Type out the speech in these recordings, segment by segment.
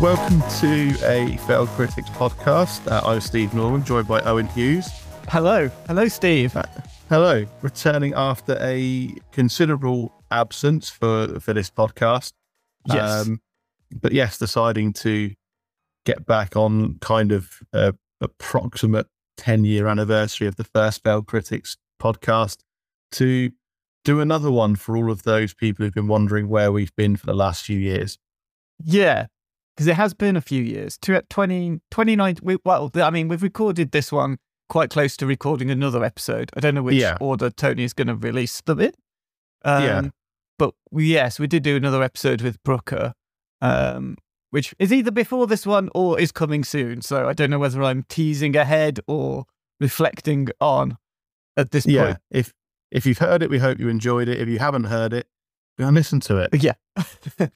Welcome to a Failed Critics podcast. Uh, I'm Steve Norman, joined by Owen Hughes. Hello. Hello, Steve. Uh, hello. Returning after a considerable absence for, for this podcast. Yes. Um, but yes, deciding to get back on kind of a approximate 10 year anniversary of the first Failed Critics podcast to do another one for all of those people who've been wondering where we've been for the last few years. Yeah, because it has been a few years. To 20, 29, we, well, I mean, we've recorded this one quite close to recording another episode. I don't know which yeah. order Tony is going to release them in. Um, yeah. But we, yes, we did do another episode with Brooker, um, which is either before this one or is coming soon. So I don't know whether I'm teasing ahead or reflecting on at this yeah, point. If if you've heard it, we hope you enjoyed it. If you haven't heard it, go and listen to it. Yeah.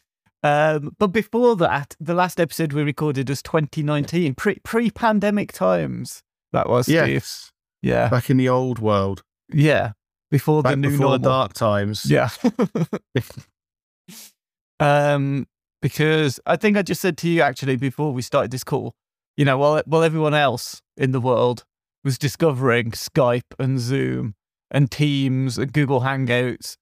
Um, but before that, the last episode we recorded was 2019, pre pre pandemic times. That was yes. Steve. Yeah, back in the old world. Yeah, before back the new before normal. the dark times. Yeah. um, because I think I just said to you actually before we started this call, you know, while while everyone else in the world was discovering Skype and Zoom and Teams and Google Hangouts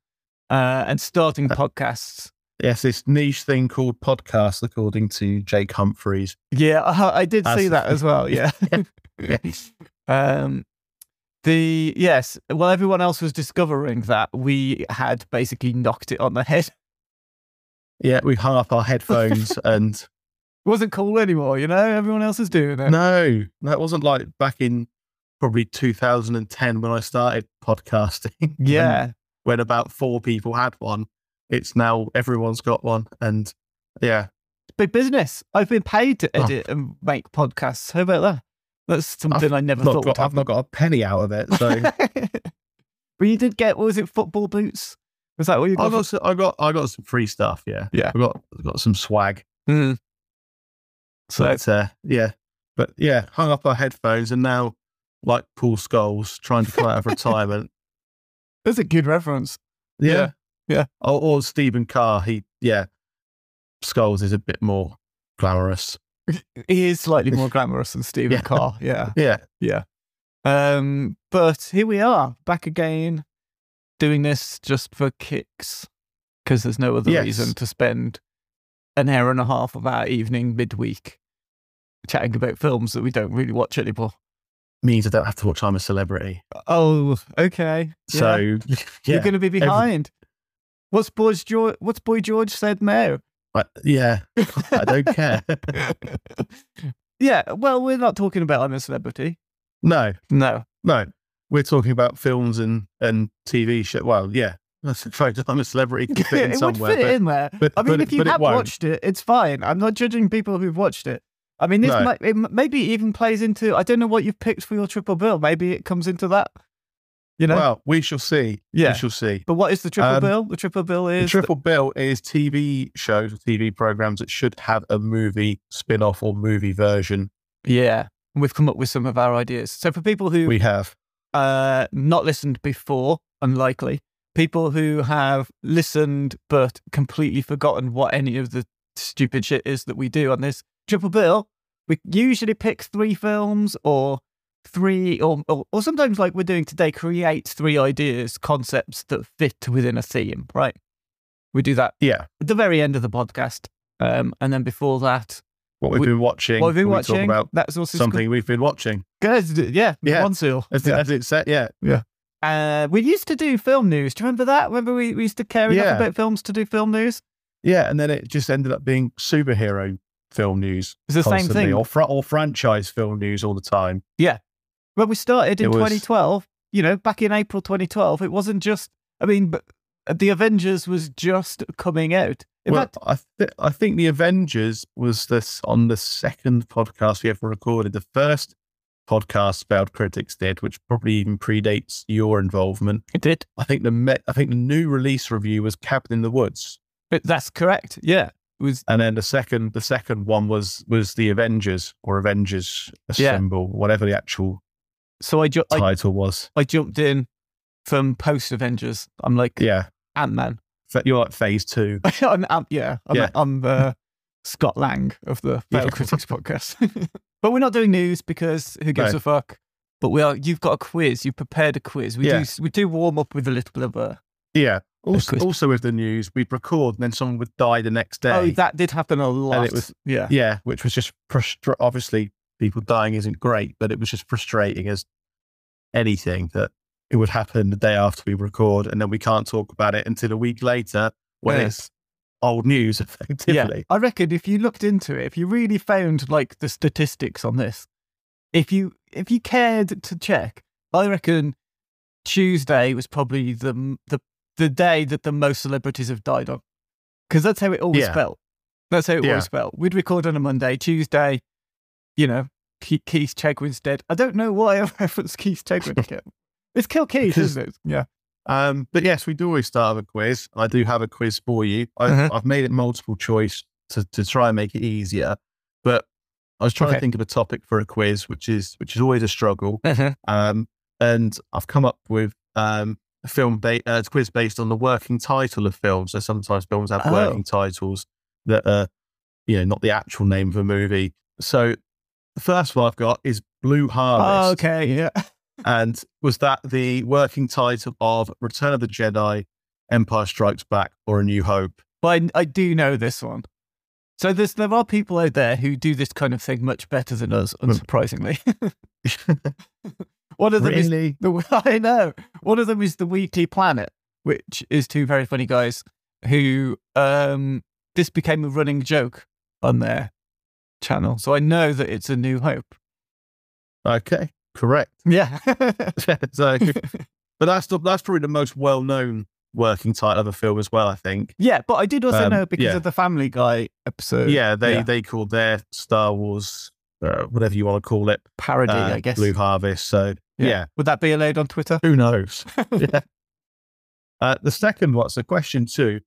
uh, and starting uh, podcasts Yes, this niche thing called podcast, according to Jake Humphries. Yeah, I, I did see that as well. Yeah. yes. Um, the yes, well, everyone else was discovering that we had basically knocked it on the head. Yeah, we hung up our headphones and it wasn't cool anymore. You know, everyone else is doing it. No, that wasn't like back in probably 2010 when I started podcasting. Yeah, when, when about four people had one it's now everyone's got one, and yeah, it's big business. I've been paid to oh. edit oh. and make podcasts. How about that? That's something I've I never thought. Got, I've not got a penny out of it. So, but you did get what was it? Football boots? Was that what you got? I got, some, I got, I got some free stuff. Yeah, yeah. I got, I got some swag. Mm. So, but, uh, yeah, but yeah, hung up our headphones, and now, like Paul Scholes, trying to come out of retirement. That's a good reference. Yeah. yeah. Yeah. Or, or Stephen Carr. He, yeah. Scholes is a bit more glamorous. He is slightly more glamorous than Stephen yeah. Carr. Yeah. Yeah. Yeah. Um, but here we are back again doing this just for kicks because there's no other yes. reason to spend an hour and a half of our evening midweek chatting about films that we don't really watch anymore. Means I don't have to watch I'm a Celebrity. Oh, okay. So yeah. Yeah. you're going to be behind. Every- What's Boy George? What's Boy George said now? yeah, I don't care. yeah, well, we're not talking about I'm a celebrity. No, no, no. We're talking about films and and TV show. Well, yeah, that's right. I'm a celebrity. Can fit in it somewhere, would fit but, in there. But, I mean, but, if you have watched it, it's fine. I'm not judging people who've watched it. I mean, this no. might, it maybe even plays into. I don't know what you've picked for your triple bill. Maybe it comes into that. You know? Well, we shall see. Yeah. We shall see. But what is the triple um, bill? The triple bill is. The triple bill is TV shows or TV programs that should have a movie spin off or movie version. Yeah. We've come up with some of our ideas. So for people who. We have. Uh, not listened before, unlikely. People who have listened but completely forgotten what any of the stupid shit is that we do on this triple bill, we usually pick three films or three or, or, or sometimes like we're doing today create three ideas concepts that fit within a theme right? We do that yeah. at the very end of the podcast um, and then before that what we've we, been watching what we've been watching we about that's also something we've been watching. Good yeah yeah. one seal. As, yeah. as it said yeah. Yeah. Uh, we used to do film news. Do you remember that? Remember we, we used to care enough yeah. about films to do film news? Yeah and then it just ended up being superhero film news it's the same thing or, fr- or franchise film news all the time yeah when we started in 2012, you know, back in April 2012, it wasn't just, I mean, uh, the Avengers was just coming out. In well, fact, I, th- I think the Avengers was this on the second podcast we ever recorded. The first podcast Failed Critics did, which probably even predates your involvement. It did. I think the me- I think the new release review was Cabin in the Woods. But that's correct. Yeah. Was and then the second the second one was was the Avengers or Avengers Assemble, yeah. whatever the actual so I ju- title I, was. I jumped in from post Avengers. I'm like, yeah, Ant Man. you're like phase two. I'm, I'm, yeah, I'm, yeah. I'm the Scott Lang of the Fail yeah. Critics podcast. but we're not doing news because who gives no. a fuck? But we are. You've got a quiz. You prepared a quiz. We yeah. do. We do warm up with a little bit of a. Yeah. Also, also with the news, we'd record and then someone would die the next oh, day. Oh, that did happen a lot. And it was yeah, yeah, which was just frustra- Obviously, people dying isn't great, but it was just frustrating as anything that it would happen the day after we record, and then we can't talk about it until a week later when yes. it's old news, effectively. Yeah, I reckon if you looked into it, if you really found like the statistics on this, if you if you cared to check, I reckon Tuesday was probably the the the day that the most celebrities have died on. Because that's how it always yeah. felt. That's how it yeah. always felt. We'd record on a Monday, Tuesday, you know, Keith Chegwin's dead. I don't know why I referenced Keith Chegwin again. it's Kill Keith, isn't it? Yeah. Um, but yes, we do always start with a quiz. I do have a quiz for you. I, have uh-huh. made it multiple choice to, to try and make it easier. But I was trying okay. to think of a topic for a quiz, which is which is always a struggle. Uh-huh. Um, and I've come up with um, a film ba- uh, quiz based on the working title of films. So sometimes films have oh. working titles that are, you know, not the actual name of a movie. So the first one I've got is Blue Harvest. Oh, okay, yeah. and was that the working title of Return of the Jedi, Empire Strikes Back, or A New Hope? Well, I, I do know this one. So there's there are people out there who do this kind of thing much better than us, hmm. unsurprisingly. One of them really? is the I know. One of them is the Weekly Planet, which is two very funny guys who um this became a running joke on their channel. So I know that it's a New Hope. Okay, correct. Yeah. so, but that's the, that's probably the most well known working title of a film as well. I think. Yeah, but I did also um, know because yeah. of the Family Guy episode. Yeah, they yeah. they called their Star Wars uh, whatever you want to call it parody, uh, I guess. Blue Harvest. So yeah. yeah. would that be allowed on Twitter? Who knows? yeah. Uh, the second one, so question two,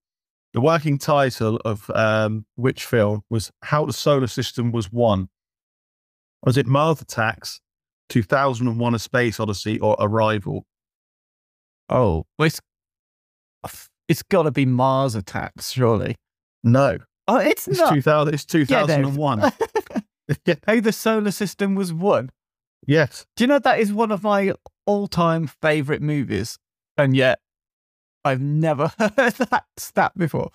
the working title of um, which film was How the Solar System Was Won? Was it Mars Attacks, 2001 A Space Odyssey, or Arrival? Oh, well, it's, it's got to be Mars Attacks, surely. No. Oh, it's, it's not. 2000, it's 2001. yeah. How the solar system was won. Yes. Do you know that is one of my all time favorite movies? And yet I've never heard that stat before.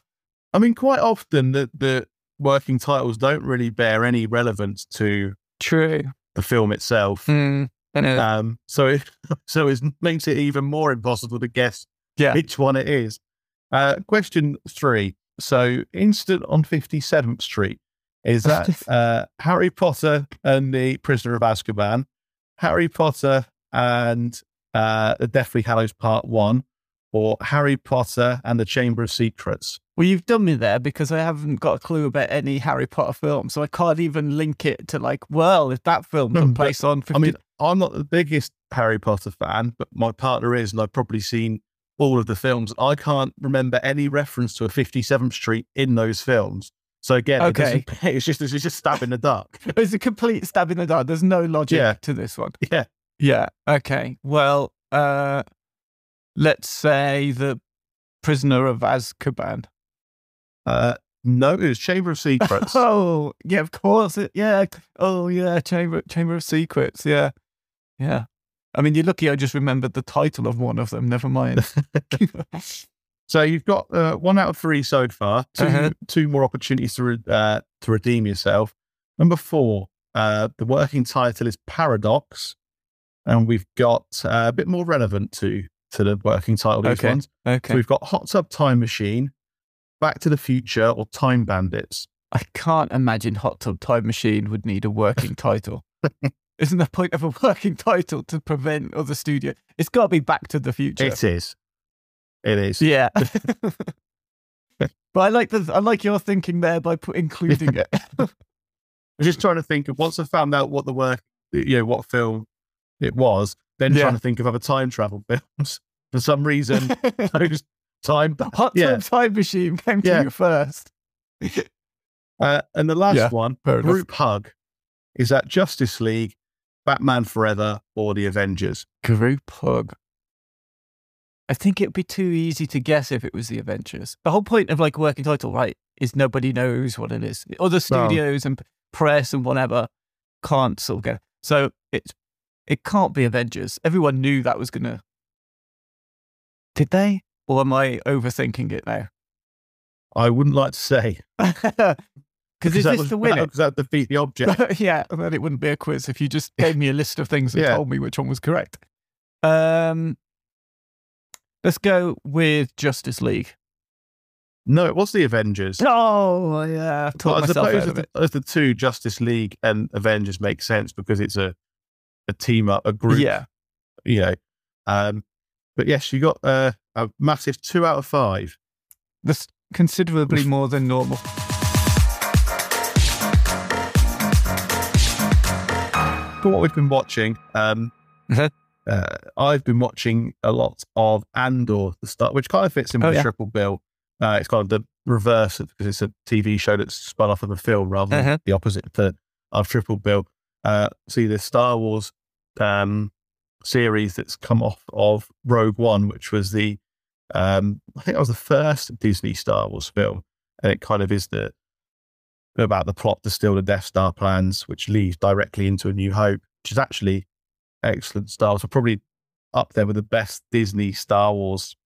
I mean, quite often the, the working titles don't really bear any relevance to True. the film itself. Mm, um, so it, so it makes it even more impossible to guess yeah. which one it is. Uh, question three. So, Incident on 57th Street is that uh, Harry Potter and the Prisoner of Azkaban, Harry Potter and uh, the Deathly Hallows Part One, or Harry Potter and the Chamber of Secrets. Well, you've done me there because I haven't got a clue about any Harry Potter film, so I can't even link it to like, well, if that film took place on. 50- I mean, I'm not the biggest Harry Potter fan, but my partner is, and I've probably seen all of the films. I can't remember any reference to a 57th Street in those films. So again, okay. it it's just it's just stab in the dark. it's a complete stab in the dark. There's no logic yeah. to this one. Yeah. Yeah. Okay. Well, uh, let's say the prisoner of Azkaban. Uh, no, it was Chamber of Secrets. oh, yeah, of course. It, yeah. Oh, yeah. Chamber Chamber of Secrets. Yeah. Yeah. I mean, you're lucky I just remembered the title of one of them. Never mind. So you've got uh, one out of three so far. 2 uh-huh. two more opportunities to re- uh, to redeem yourself. Number four, uh, the working title is Paradox, and we've got uh, a bit more relevant to to the working title. These okay. ones. Okay. So we've got Hot Tub Time Machine, Back to the Future, or Time Bandits. I can't imagine Hot Tub Time Machine would need a working title. Isn't the point of a working title to prevent other studio? It's got to be Back to the Future. It is. It is. Yeah. but I like the I like your thinking there by put, including it. I'm just trying to think of once I found out what the work, you know, what film it was, then yeah. trying to think of other time travel films. For some reason, those time hot yeah. time machine came to you first. uh, and the last yeah, one, group hug, is that Justice League, Batman Forever, or the Avengers? Group hug. I think it'd be too easy to guess if it was the Avengers. The whole point of like working title, right, is nobody knows what it is. Other studios no. and press and whatever can't sort of get. So it's it can't be Avengers. Everyone knew that was gonna. Did they? Or am I overthinking it now? I wouldn't like to say. Because is this was, the winner? Because that defeat the object. yeah, and then it wouldn't be a quiz if you just gave me a list of things and yeah. told me which one was correct. Um, let's go with Justice League. No, it was the Avengers. Oh, yeah. I've myself out of it. As the two, Justice League and Avengers make sense because it's a a team up, a group. Yeah. You know. Um, but yes, you got uh, a massive two out of five. That's considerably more than normal. For what we've been watching, um. Uh, I've been watching a lot of Andor, the start, which kind of fits in with oh, yeah. Triple Bill. Uh, it's kind of the reverse because it's a TV show that's spun off of a film rather than uh-huh. the opposite to, of Triple Bill. Uh, see, the Star Wars um, series that's come off of Rogue One, which was the um, I think that was the first Disney Star Wars film, and it kind of is the about the plot to steal the Death Star plans, which leads directly into A New Hope, which is actually excellent Star Wars. So probably up there with the best Disney Star Wars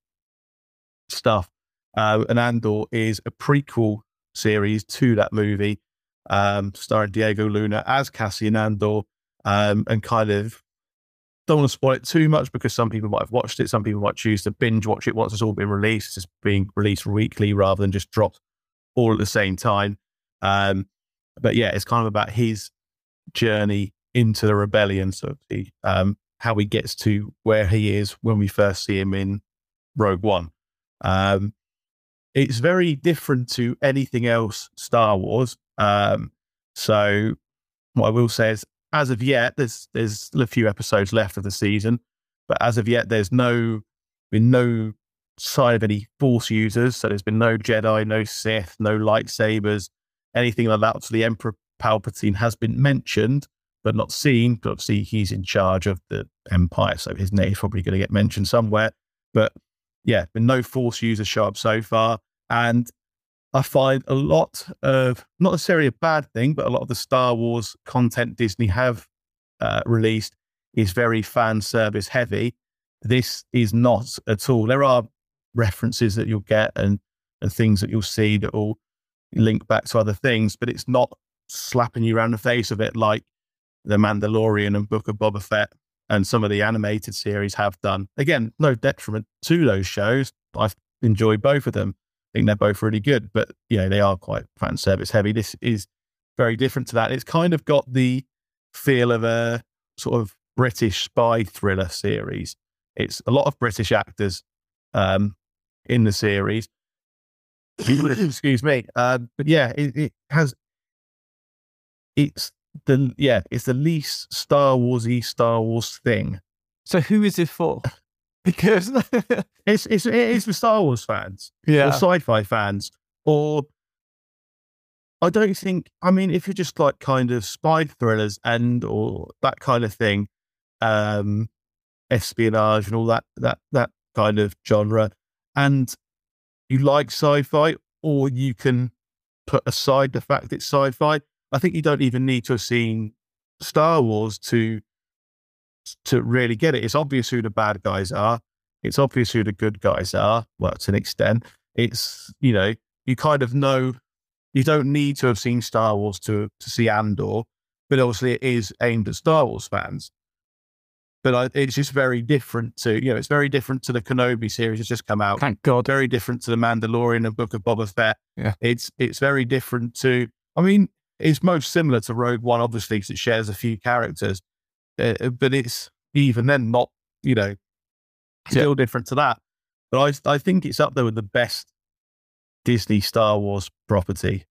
stuff. Uh, and Andor is a prequel series to that movie, um, starring Diego Luna as Cassian Andor, um, and kind of don't want to spoil it too much because some people might have watched it. Some people might choose to binge watch it once it's all been released. It's being released weekly rather than just dropped all at the same time. Um, but yeah, it's kind of about his journey into the rebellion. So the, um, how he gets to where he is when we first see him in Rogue One. Um, it's very different to anything else Star Wars. Um, so what I will say is as of yet, there's there's a few episodes left of the season, but as of yet, there's no been no sign of any Force users. So there's been no Jedi, no Sith, no lightsabers, anything like that. So the Emperor Palpatine has been mentioned, but not seen. But obviously, he's in charge of the Empire, so his name's probably going to get mentioned somewhere. But yeah, been no Force users show up so far, and I find a lot of, not necessarily a bad thing, but a lot of the Star Wars content Disney have uh, released is very fan service heavy. This is not at all. There are references that you'll get and, and things that you'll see that will link back to other things, but it's not slapping you around the face of it like The Mandalorian and Book of Boba Fett and some of the animated series have done. Again, no detriment to those shows. I've enjoyed both of them I think they're both really good, but you know, they are quite fan service heavy. This is very different to that. It's kind of got the feel of a sort of British spy thriller series. It's a lot of British actors um, in the series. Excuse me. Uh, but yeah, it, it, has. It's the yeah, it's the least Star Warsy Star Wars thing. So who is it for? because it's it's it is for Star Wars fans, yeah, or sci-fi fans, or I don't think. I mean, if you're just like kind of spy thrillers and or that kind of thing, um, espionage and all that that that kind of genre, and you like sci-fi, or you can put aside the fact it's sci-fi. I think you don't even need to have seen Star Wars to to really get it. It's obvious who the bad guys are. It's obvious who the good guys are. Well, to an extent, it's you know you kind of know. You don't need to have seen Star Wars to to see Andor, but obviously it is aimed at Star Wars fans. But I, it's just very different to you know it's very different to the Kenobi series that's just come out. Thank God. Very different to the Mandalorian and Book of Boba Fett. Yeah. It's it's very different to. I mean, it's most similar to Rogue One, obviously, because it shares a few characters uh, but it's even then not, you know, still yeah. different to that. But I, I think it's up there with the best Disney Star Wars property.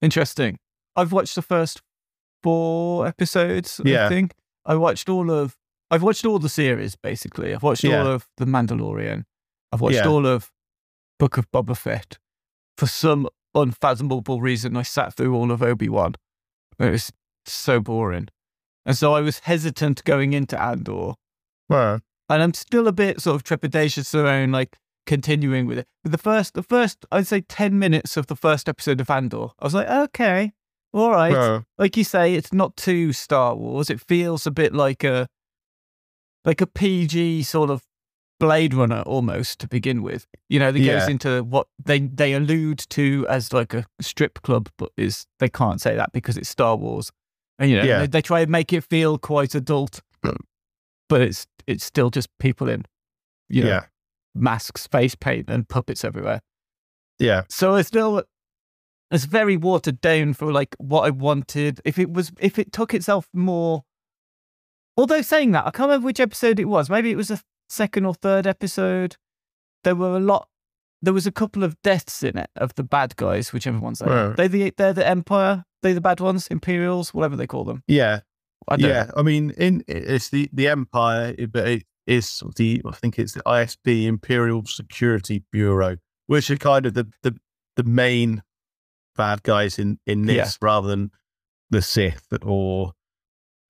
Interesting. I've watched the first four episodes. Yeah. I think I watched all of. I've watched all the series basically. I've watched yeah. all of the Mandalorian. I've watched yeah. all of Book of Boba Fett. For some unfathomable reason, I sat through all of Obi Wan. It was so boring. And so I was hesitant going into Andor. Well, and I'm still a bit sort of trepidatious around like continuing with it. But the first, the first, I'd say ten minutes of the first episode of Andor, I was like, okay, all right. Like you say, it's not too Star Wars. It feels a bit like a like a PG sort of Blade Runner almost to begin with. You know, that yeah. goes into what they they allude to as like a strip club, but is they can't say that because it's Star Wars. And you know, yeah. they, they try and make it feel quite adult, but it's it's still just people in, you know, yeah. masks, face paint, and puppets everywhere. Yeah. So it's still it's very watered down for like what I wanted. If it was, if it took itself more. Although saying that, I can't remember which episode it was. Maybe it was a second or third episode, there were a lot. There was a couple of deaths in it of the bad guys, whichever ones they are. They the they're the Empire. They the bad ones, Imperials, whatever they call them. Yeah, I yeah. Know. I mean, in it's the the Empire, but it is the I think it's the ISB Imperial Security Bureau, which are kind of the the the main bad guys in in this, yeah. rather than the Sith or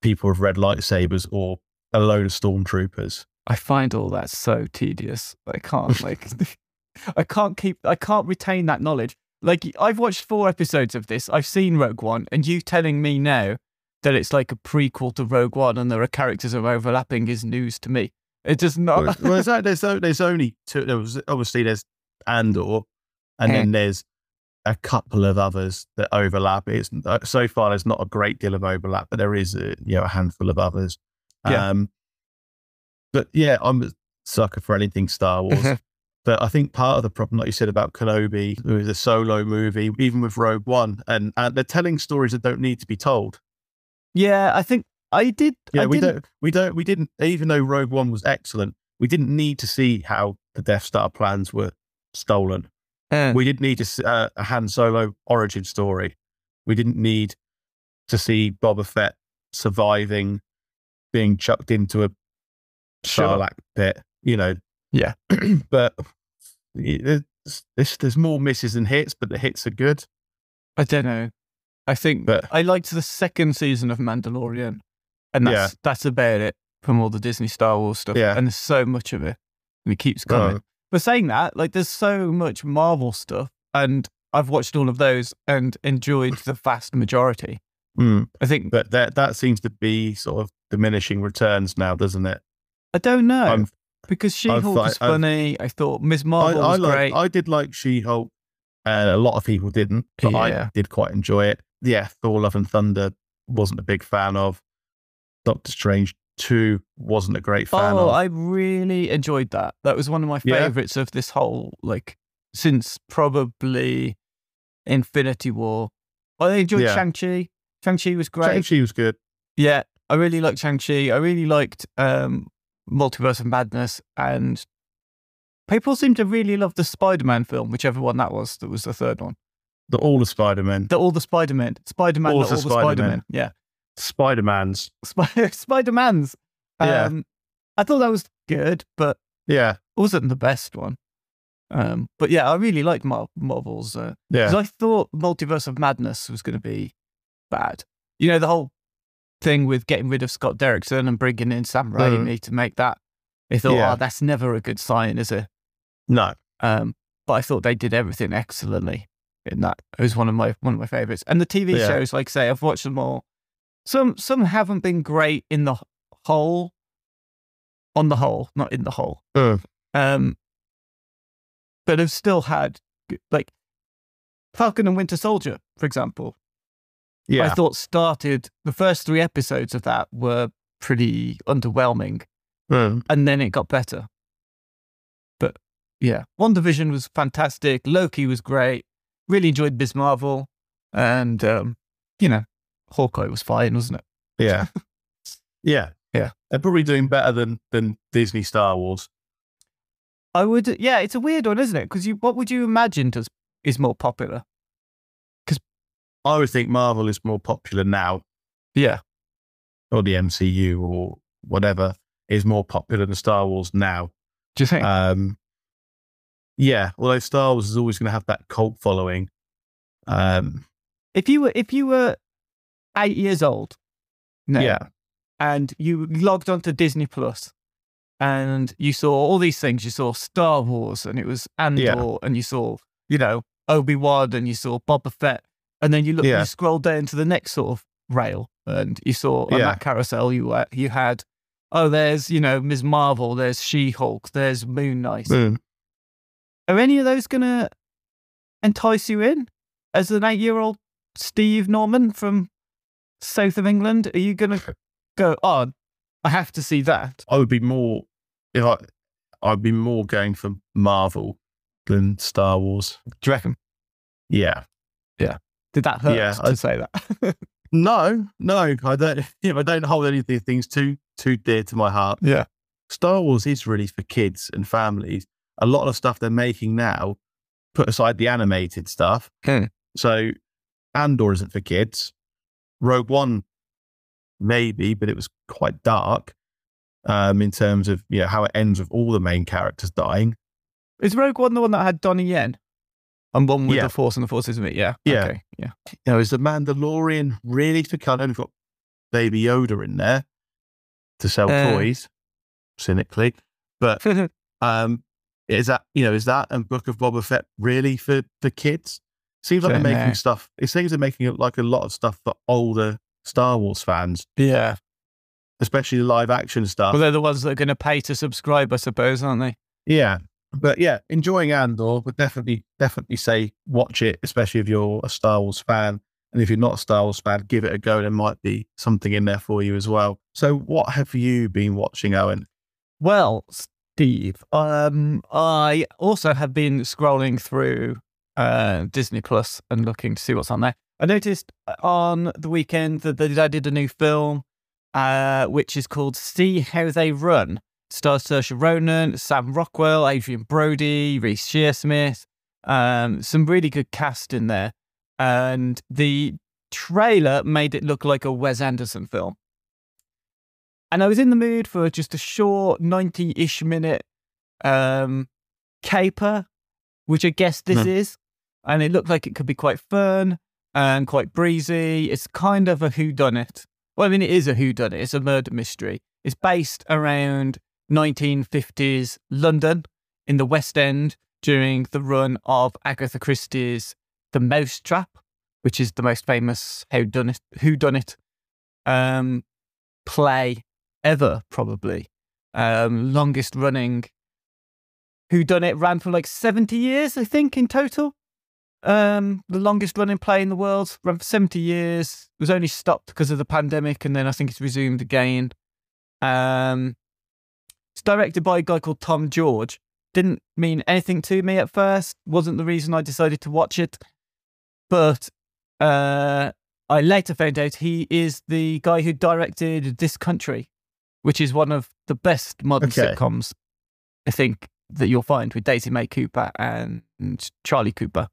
people with red lightsabers or a load of stormtroopers. I find all that so tedious. I can't like I can't keep I can't retain that knowledge. Like I've watched four episodes of this. I've seen Rogue One, and you telling me now that it's like a prequel to Rogue One and there are characters are overlapping is news to me. It does not. well, there's, there's, there's only two. There was obviously there's Andor, and then there's a couple of others that overlap. It's so far there's not a great deal of overlap, but there is a you know a handful of others. Yeah. Um, but yeah, I'm a sucker for anything Star Wars. But I think part of the problem, like you said about Kenobi, it was a solo movie, even with Rogue One, and, and they're telling stories that don't need to be told. Yeah, I think I did. Yeah, I we didn't... don't, we don't, we didn't. Even though Rogue One was excellent, we didn't need to see how the Death Star plans were stolen. Uh, we didn't need to, uh, a Han Solo origin story. We didn't need to see Boba Fett surviving being chucked into a Sarlacc pit, you know. Yeah. but there's, there's more misses than hits, but the hits are good. I don't know. I think but, I liked the second season of Mandalorian, and that's yeah. that's about it from all the Disney Star Wars stuff. Yeah. And there's so much of it, and it keeps coming. Oh. But saying that, like, there's so much Marvel stuff, and I've watched all of those and enjoyed the vast majority. Mm. I think, but that that seems to be sort of diminishing returns now, doesn't it? I don't know I'm, because She Hulk was funny. i thought Ms. Marvel I, was I great. I did like She Hulk, and a lot of people didn't, but yeah. I did quite enjoy it. Yeah, Thor: Love and Thunder wasn't a big fan of. Doctor Strange Two wasn't a great fan oh, of. I really enjoyed that. That was one of my favorites yeah. of this whole like since probably Infinity War. I enjoyed yeah. Shang Chi. Shang Chi was great. Shang Chi was good. Yeah, I really liked Shang Chi. I really liked um, Multiverse of Madness, and people seem to really love the Spider Man film, whichever one that was. That was the third one. The all the Spider Man. The all the Spider Man. Spider Man. All, the, Spider Man. Yeah. Spider Man's. Spider Man's. Um, yeah. I thought that was good, but yeah, it wasn't the best one. Um, but yeah, I really liked Mar- Marvel's. Uh, yeah, because I thought Multiverse of Madness was going to be bad. You know, the whole thing with getting rid of Scott Derrickson and bringing in Sam Raimi mm. to make that. I thought, yeah. oh, that's never a good sign, is it? No. Um, but I thought they did everything excellently in that. It was one of my one of my favorites. And the TV yeah. shows, like I say, I've watched them all. Some some haven't been great in the whole. On the whole, not in the whole. Mm. Um, but have still had like Falcon and Winter Soldier, for example yeah. I thought started the first three episodes of that were pretty underwhelming. Mm. And then it got better. But yeah, WandaVision was fantastic. Loki was great. Really enjoyed Ms. Marvel. And, um, you know, Hawkeye was fine, wasn't it? Yeah. yeah. Yeah. They're probably doing better than, than Disney Star Wars. I would, yeah, it's a weird one, isn't it? Because you, what would you imagine does, is more popular? I would think Marvel is more popular now. Yeah. Or the MCU or whatever is more popular than Star Wars now. Do you think? Um, yeah. Although Star Wars is always going to have that cult following. Um, if you were if you were eight years old, no, yeah, and you logged onto Disney Plus, and you saw all these things. You saw Star Wars, and it was Andor, yeah. and you saw, you know, Obi Wan, and you saw Boba Fett, and then you look, yeah. you scroll down to the next sort of rail, and you saw on yeah. that carousel you uh, you had, oh, there's you know Ms. Marvel, there's She Hulk, there's Moon Knight. Mm. Are any of those gonna entice you in as an eight-year-old Steve Norman from south of England? Are you gonna go? Oh, I have to see that. I would be more if I, I'd be more going for Marvel than Star Wars. Do you reckon? Yeah. Did that hurt yeah, to I, say that? no, no, I don't. You know, I don't hold any of these things too too dear to my heart. Yeah. Star Wars is really for kids and families. A lot of stuff they're making now, put aside the animated stuff. Hmm. So, Andor isn't for kids. Rogue One, maybe, but it was quite dark um, in terms of you know, how it ends with all the main characters dying. Is Rogue One the one that had Donnie Yen? And one with yeah. the Force and the Force, isn't it? Yeah. Yeah. Okay. Yeah. You know, is the Mandalorian really for kind of got Baby Yoda in there to sell uh, toys, cynically. But um, is that you know, is that and Book of Boba Fett really for the kids? Seems like they're making stuff. It seems they're making like a lot of stuff for older Star Wars fans. Yeah especially the live action stuff. Well, they're the ones that are going to pay to subscribe, I suppose, aren't they? Yeah. But yeah, enjoying Andor, but definitely, definitely say watch it, especially if you're a Star Wars fan. And if you're not a Star Wars fan, give it a go. There might be something in there for you as well. So, what have you been watching, Owen? Well, Steve, um, I also have been scrolling through uh, Disney Plus and looking to see what's on there. I noticed on the weekend that they did a new film uh, which is called See How They Run. Stars Saoirse Ronan, Sam Rockwell, Adrien Brody, Reece Shearsmith. Um, some really good cast in there. And the trailer made it look like a Wes Anderson film. And I was in the mood for just a short 90 ish minute um, caper, which I guess this mm. is. And it looked like it could be quite fun and quite breezy. It's kind of a whodunit. Well, I mean, it is a whodunit. It's a murder mystery. It's based around 1950s London in the West End during the run of Agatha Christie's The Mousetrap, which is the most famous whodunit, whodunit um, play ever, probably. Um, longest running whodunit ran for like 70 years, I think, in total. Um, the longest running play in the world, ran for 70 years, it was only stopped because of the pandemic, and then I think it's resumed again. Um, it's directed by a guy called Tom George. Didn't mean anything to me at first, wasn't the reason I decided to watch it. But uh, I later found out he is the guy who directed This Country, which is one of the best modern okay. sitcoms, I think, that you'll find with Daisy May Cooper and Charlie Cooper.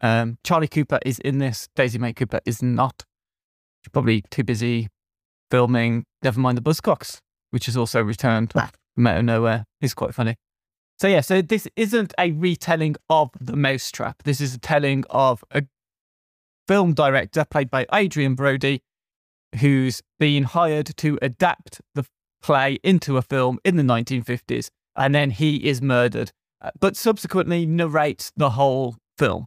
Um, Charlie Cooper is in this. Daisy May Cooper is not. She's probably too busy filming Never Mind the Buzzcocks, which has also returned from out of nowhere. It's quite funny. So yeah, so this isn't a retelling of The Mousetrap. This is a telling of a film director played by Adrien Brody, who's been hired to adapt the play into a film in the 1950s, and then he is murdered, uh, but subsequently narrates the whole film.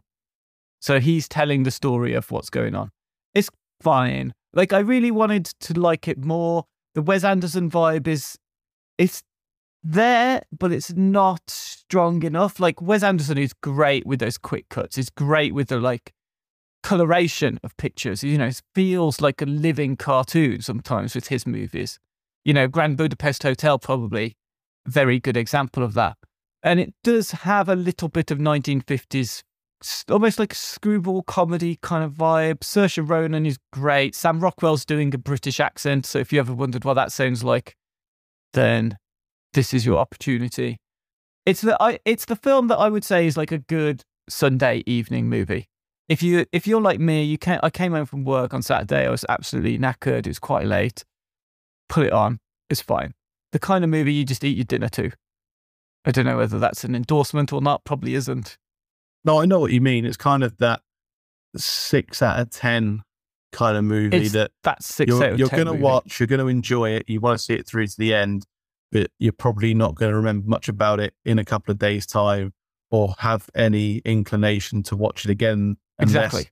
So he's telling the story of what's going on. It's fine. Like I really wanted to like it more. The Wes Anderson vibe is it's there, but it's not strong enough. Like Wes Anderson is great with those quick cuts. He's great with the like coloration of pictures. You know, it feels like a living cartoon sometimes with his movies. You know, Grand Budapest Hotel probably very good example of that. And it does have a little bit of 1950s almost like a screwball comedy kind of vibe. Saoirse Ronan is great. Sam Rockwell's doing a British accent. So if you ever wondered what that sounds like, then this is your opportunity. It's the I, it's the film that I would say is like a good Sunday evening movie. If you if you're like me, you can I came home from work on Saturday. I was absolutely knackered. It was quite late. Put it on. It's fine. The kind of movie you just eat your dinner to. I don't know whether that's an endorsement or not. Probably isn't. No, I know what you mean. It's kind of that six out of ten kind of movie it's that that's 6 you're, out of you're 10 going to watch. You're going to enjoy it. You want to see it through to the end, but you're probably not going to remember much about it in a couple of days' time or have any inclination to watch it again. Unless, exactly.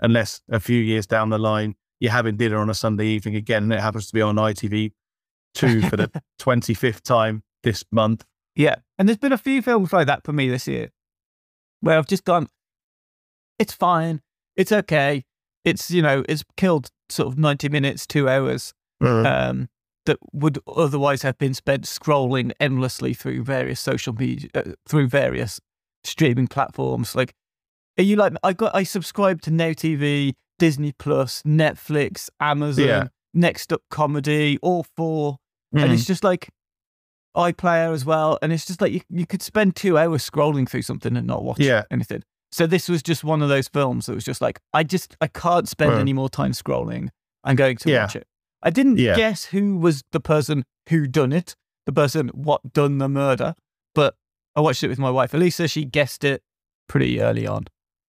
Unless a few years down the line, you're having dinner on a Sunday evening again, and it happens to be on ITV two for the 25th time this month. Yeah. And there's been a few films like that for me this year where I've just gone, it's fine. It's okay. It's, you know, it's killed sort of 90 minutes, two hours mm-hmm. um, that would otherwise have been spent scrolling endlessly through various social media, uh, through various streaming platforms. Like, are you like, I got, I subscribe to Now TV, Disney Plus, Netflix, Amazon, yeah. Next Up Comedy, all 4 mm-hmm. And it's just like, iPlayer as well. And it's just like you, you could spend two hours scrolling through something and not watch yeah. anything. So this was just one of those films that was just like, I just, I can't spend any more time scrolling. I'm going to yeah. watch it. I didn't yeah. guess who was the person who done it, the person what done the murder, but I watched it with my wife, Elisa. She guessed it pretty early on.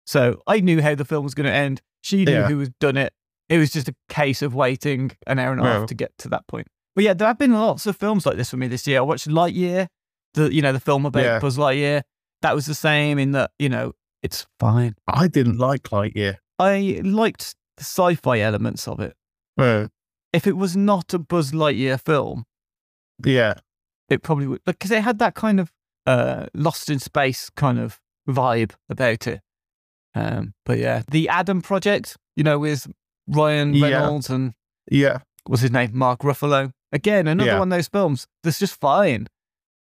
So I knew how the film was going to end. She knew yeah. who had done it. It was just a case of waiting an hour and a half to get to that point. But yeah, there have been lots of films like this for me this year. I watched Lightyear, the you know the film about yeah. Buzz Lightyear. That was the same in that you know it's fine. I didn't like Lightyear. I liked the sci-fi elements of it. If it was not a Buzz Lightyear film, yeah, it probably would because it had that kind of uh, Lost in Space kind of vibe about it. Um, but yeah, the Adam Project, you know, with Ryan Reynolds yeah. and yeah, what's his name, Mark Ruffalo. Again, another yeah. one of those films that's just fine.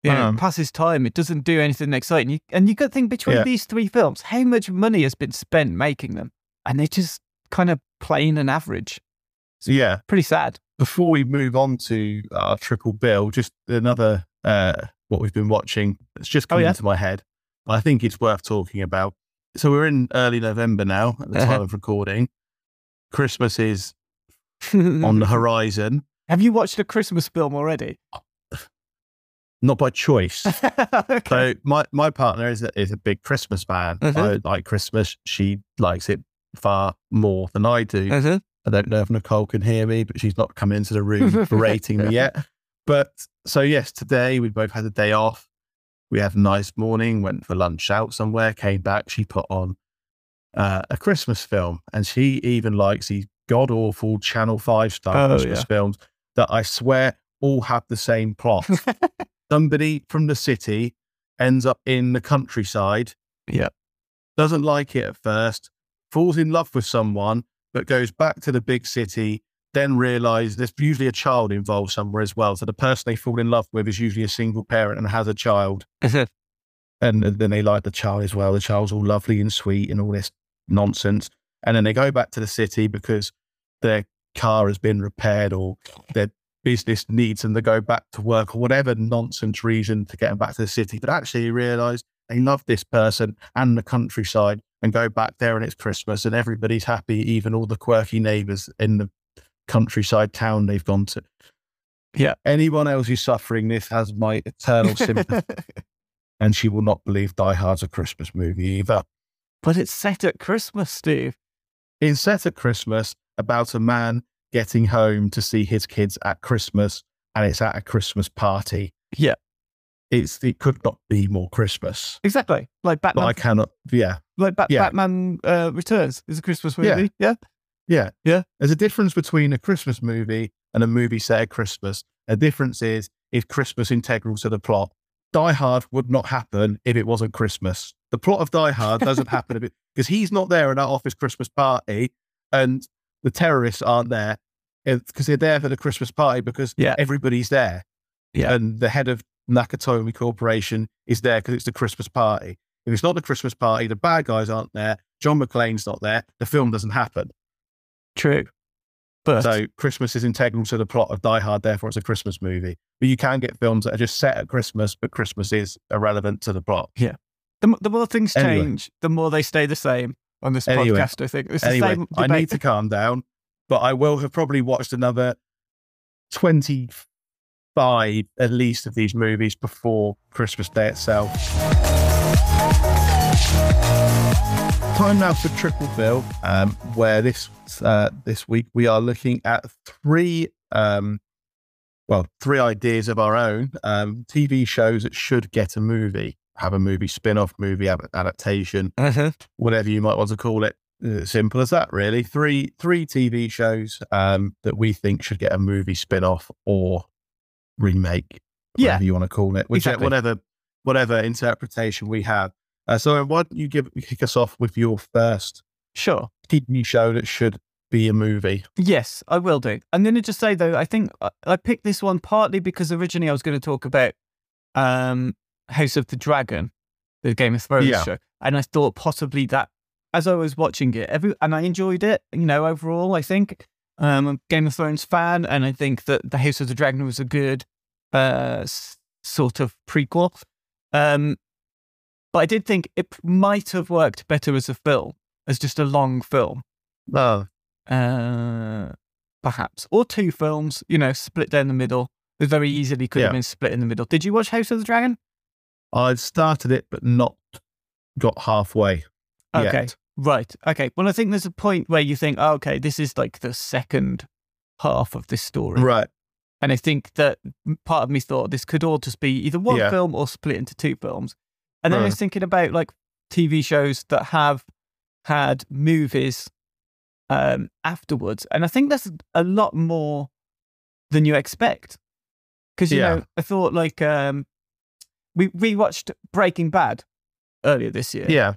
You know, um, passes time. It doesn't do anything exciting. You, and you got to think between yeah. these three films, how much money has been spent making them, and they're just kind of plain and average. It's yeah, pretty sad. Before we move on to our triple bill, just another uh, what we've been watching that's just come oh, yeah? into my head. I think it's worth talking about. So we're in early November now at the uh-huh. time of recording. Christmas is on the horizon. Have you watched a Christmas film already? Not by choice. okay. So my, my partner is a, is a big Christmas fan. Uh-huh. I like Christmas. She likes it far more than I do. Uh-huh. I don't know if Nicole can hear me, but she's not come into the room berating me yet. But so yes, today we both had a day off. We had a nice morning, went for lunch out somewhere, came back. She put on uh, a Christmas film, and she even likes these god awful Channel Five style oh, Christmas yeah. films that I swear all have the same plot. Somebody from the city ends up in the countryside. Yeah. Doesn't like it at first, falls in love with someone, but goes back to the big city, then realize there's usually a child involved somewhere as well. So the person they fall in love with is usually a single parent and has a child. and then they like the child as well. The child's all lovely and sweet and all this nonsense. And then they go back to the city because their car has been repaired or their business needs them to go back to work or whatever nonsense reason to get them back to the city. But actually, realize they love this person and the countryside and go back there and it's Christmas and everybody's happy, even all the quirky neighbors in the countryside town they've gone to. Yeah. Anyone else who's suffering this has my eternal sympathy. and she will not believe Die Hard's a Christmas movie either. But it's set at Christmas, Steve. It's set at Christmas about a man getting home to see his kids at Christmas, and it's at a Christmas party. Yeah. It's it could not be more Christmas. Exactly. Like Batman. But I cannot yeah. Like ba- yeah. Batman uh, Returns is a Christmas movie. Yeah. yeah. Yeah. Yeah. There's a difference between a Christmas movie and a movie set at Christmas. A difference is is Christmas integral to the plot. Die Hard would not happen if it wasn't Christmas. The plot of Die Hard doesn't happen because he's not there at that office Christmas party and the terrorists aren't there because they're there for the Christmas party because yeah. everybody's there. Yeah. And the head of Nakatomi Corporation is there because it's the Christmas party. If it's not the Christmas party, the bad guys aren't there, John McClane's not there, the film doesn't happen. True. But so Christmas is integral to the plot of Die Hard, therefore it's a Christmas movie. But you can get films that are just set at Christmas, but Christmas is irrelevant to the plot. Yeah. The, the more things change, the more they stay the same on this anyway, podcast. I think. It's anyway, I need to calm down, but I will have probably watched another twenty-five at least of these movies before Christmas Day itself. Time now for Triple Bill, um, where this uh, this week we are looking at three um, well, three ideas of our own um, TV shows that should get a movie, have a movie spin off, movie adaptation, uh-huh. whatever you might want to call it. Uh, simple as that, really. Three three TV shows um, that we think should get a movie spin off or remake, whatever you want to call it, whichever, exactly. whatever whatever interpretation we have. Uh, so, why don't you give kick us off with your first sure TV show that should be a movie. Yes, I will do. I'm going to just say though, I think I picked this one partly because originally I was going to talk about um, House of the Dragon, the Game of Thrones yeah. show, and I thought possibly that as I was watching it, every and I enjoyed it. You know, overall, I think um, I'm a Game of Thrones fan, and I think that the House of the Dragon was a good uh, s- sort of prequel. Um, but I did think it might have worked better as a film, as just a long film. Oh, uh, perhaps, or two films. You know, split down the middle. It very easily could yeah. have been split in the middle. Did you watch House of the Dragon? I'd started it, but not got halfway. Okay, yet. Right. Okay. Well, I think there's a point where you think, oh, okay, this is like the second half of this story, right? And I think that part of me thought this could all just be either one yeah. film or split into two films. And then I was thinking about like TV shows that have had movies um, afterwards. And I think that's a lot more than you expect. Because, you yeah. know, I thought like um, we, we watched Breaking Bad earlier this year. Yeah.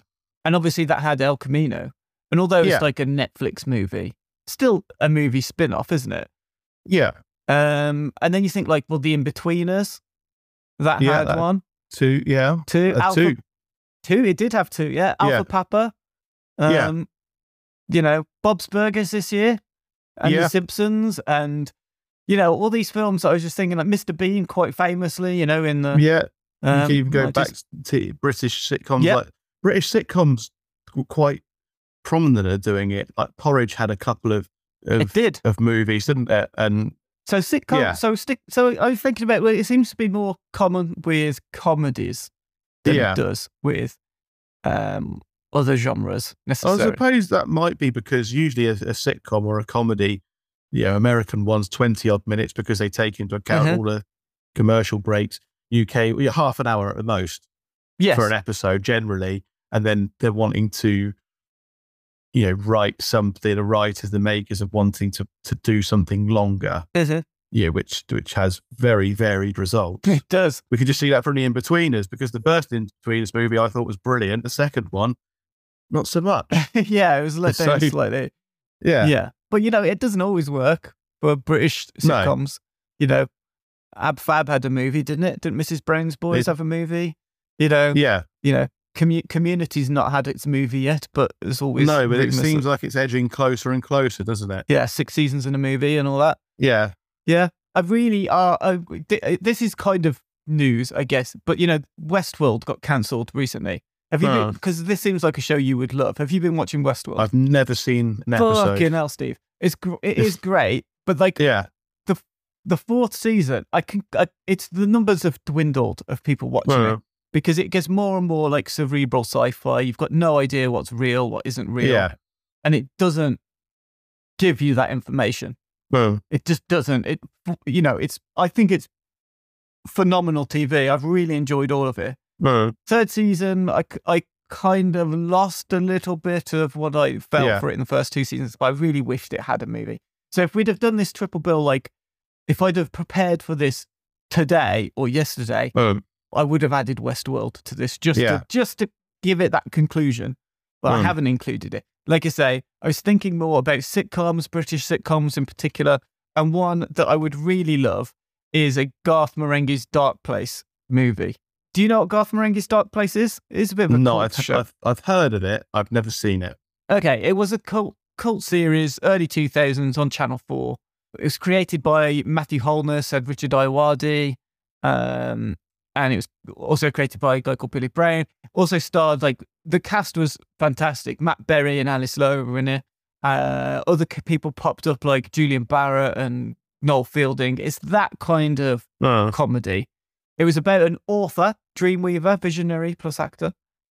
And obviously that had El Camino. And although it's yeah. like a Netflix movie, still a movie spin off, isn't it? Yeah. Um, and then you think like, well, The Inbetweeners, that yeah, had that, one. Two, yeah. Two. Uh, Alpha, two. Two, it did have two, yeah. Alpha yeah. Papa. Um, yeah you know, Bob's Burgers this year and. The Simpsons and, you know, all these films I was just thinking like Mr. Bean quite famously, you know, in the. Yeah. Um, you can even go back just, to British sitcoms. Yep. Like British sitcoms were quite prominent at doing it. Like Porridge had a couple of, of it did of movies, didn't it? And so sitcom. Yeah. So stick. So I was thinking about. Well, it seems to be more common with comedies than yeah. it does with um, other genres necessarily. I suppose that might be because usually a, a, sitcom or a comedy, you know, American ones, 20 odd minutes because they take into account uh-huh. all the commercial breaks. UK, half an hour at the most yes. for an episode generally. And then they're wanting to, you know, write something, the writers, the makers of wanting to, to do something longer. Uh-huh. Yeah, which which has very varied results. It does. We can just see that from the Inbetweeners because the first Inbetweeners movie I thought was brilliant. The second one not so much. yeah, it was let down so, slightly. Yeah. Yeah. But, you know, it doesn't always work for British sitcoms. No. You know, Ab Fab had a movie, didn't it? Didn't Mrs. Brown's Boys it, have a movie? You know? Yeah. You know, commu- Community's not had its movie yet, but there's always. No, but it seems like it's edging closer and closer, doesn't it? Yeah, six seasons in a movie and all that. Yeah. Yeah. I really are. Uh, this is kind of news, I guess, but, you know, Westworld got cancelled recently. Have you? Because this seems like a show you would love. Have you been watching Westworld? I've never seen an episode. Fucking hell, Steve! It's gr- it is great, but like yeah, the the fourth season, I can. I, it's the numbers have dwindled of people watching it because it gets more and more like cerebral sci-fi. You've got no idea what's real, what isn't real, yeah, and it doesn't give you that information. No. It just doesn't. It you know, it's. I think it's phenomenal TV. I've really enjoyed all of it. No. Third season, I, I kind of lost a little bit of what I felt yeah. for it in the first two seasons, but I really wished it had a movie. So if we'd have done this triple bill, like if I'd have prepared for this today or yesterday, um, I would have added Westworld to this just yeah. to, just to give it that conclusion. But um, I haven't included it. Like I say, I was thinking more about sitcoms, British sitcoms in particular, and one that I would really love is a Garth Marenghi's Dark Place movie. Do you know what Garth Marenghi's Dark Place is? It's a bit of a no. I've, I've, I've heard of it. I've never seen it. Okay, it was a cult cult series, early two thousands on Channel Four. It was created by Matthew Holness and Richard Ayoade, um, and it was also created by a guy called Billy Brown. Also starred like the cast was fantastic. Matt Berry and Alice Lowe were in it. Uh, other people popped up like Julian Barratt and Noel Fielding. It's that kind of uh. comedy. It was about an author, dreamweaver, visionary plus actor,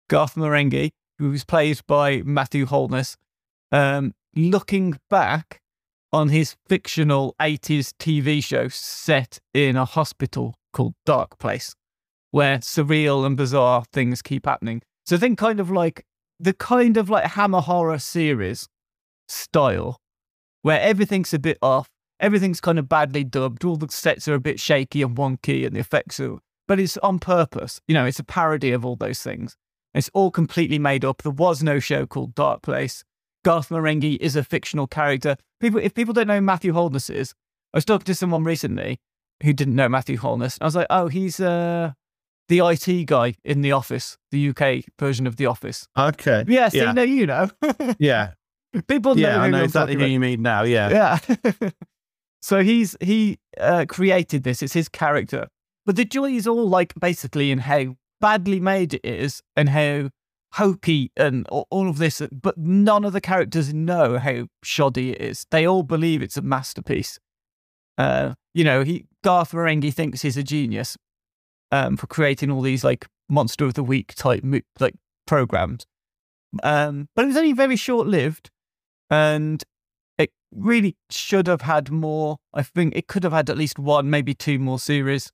Garth Marenghi, who was played by Matthew Holness, um, looking back on his fictional 80s TV show set in a hospital called Dark Place, where surreal and bizarre things keep happening. So think kind of like the kind of like Hammer horror series style, where everything's a bit off, everything's kind of badly dubbed, all the sets are a bit shaky and wonky, and the effects are, but it's on purpose. You know, it's a parody of all those things. It's all completely made up. There was no show called Dark Place. Garth Marenghi is a fictional character. People, if people don't know Matthew Holness is, I was talking to someone recently who didn't know Matthew Holness. I was like, oh, he's uh, the IT guy in The Office, the UK version of The Office. Okay. Yeah, so yeah. you know, you know. yeah. People know. Yeah, I know exactly who you mean now. Yeah. Yeah. so he's he uh, created this. It's his character, but the joy is all like basically in how badly made it is and how hokey and all of this, but none of the characters know how shoddy it is. They all believe it's a masterpiece. Uh, you know, he Garth Marenghi thinks he's a genius um, for creating all these like monster of the week type like programs. Um, but it was only very short lived, and it really should have had more. I think it could have had at least one, maybe two more series.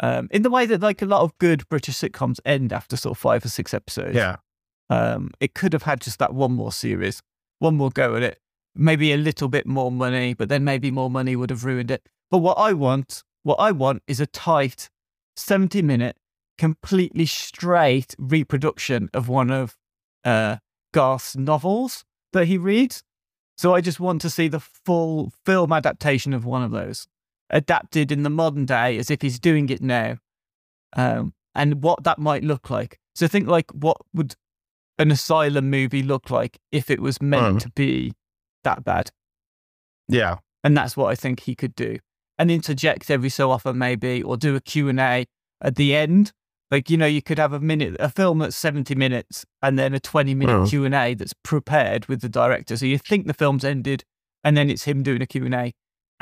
Um, in the way that like a lot of good British sitcoms end after sort of five or six episodes. Yeah. Um, it could have had just that one more series, one more go at it, maybe a little bit more money, but then maybe more money would have ruined it. But what I want, what I want is a tight 70 minute, completely straight reproduction of one of uh, Garth's novels that he reads. So I just want to see the full film adaptation of one of those, adapted in the modern day as if he's doing it now, um, and what that might look like. So think like what would an asylum movie look like if it was meant mm. to be that bad? Yeah, and that's what I think he could do, and interject every so often maybe, or do a Q and A at the end like you know, you could have a minute, a film that's seventy minutes, and then a twenty-minute oh. Q and A that's prepared with the director. So you think the film's ended, and then it's him doing a Q and A.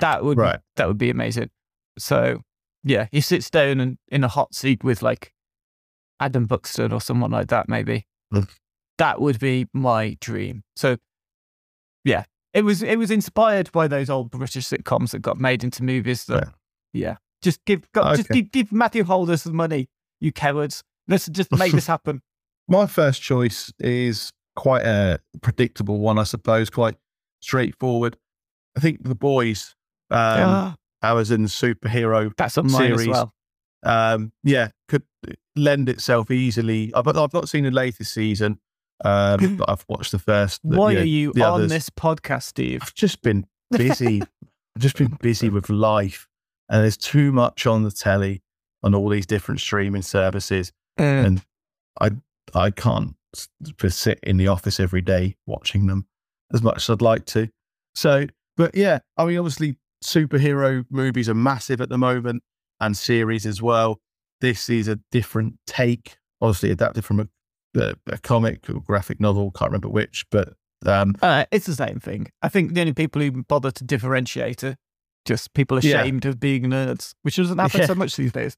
That would right. that would be amazing. So yeah, he sits down and in a hot seat with like Adam Buxton or someone like that. Maybe mm. that would be my dream. So yeah, it was it was inspired by those old British sitcoms that got made into movies. That yeah, yeah. just give okay. just give, give Matthew Holness the money you cowards. Let's just make this happen. My first choice is quite a predictable one, I suppose, quite straightforward. I think the boys, um, yeah. Amazon superhero That's on series, as well. Um, yeah, could lend itself easily. I've, I've not seen the latest season, um, but I've watched the first. The, Why are you on others. this podcast, Steve? I've just been busy. I've just been busy with life, and there's too much on the telly on all these different streaming services, mm. and I I can't sit in the office every day watching them as much as I'd like to. So, but yeah, I mean, obviously, superhero movies are massive at the moment, and series as well. This is a different take, obviously adapted from a, a, a comic or graphic novel. Can't remember which, but um, uh, it's the same thing. I think the only people who bother to differentiate are just people ashamed yeah. of being nerds, which doesn't happen yeah. so much these days.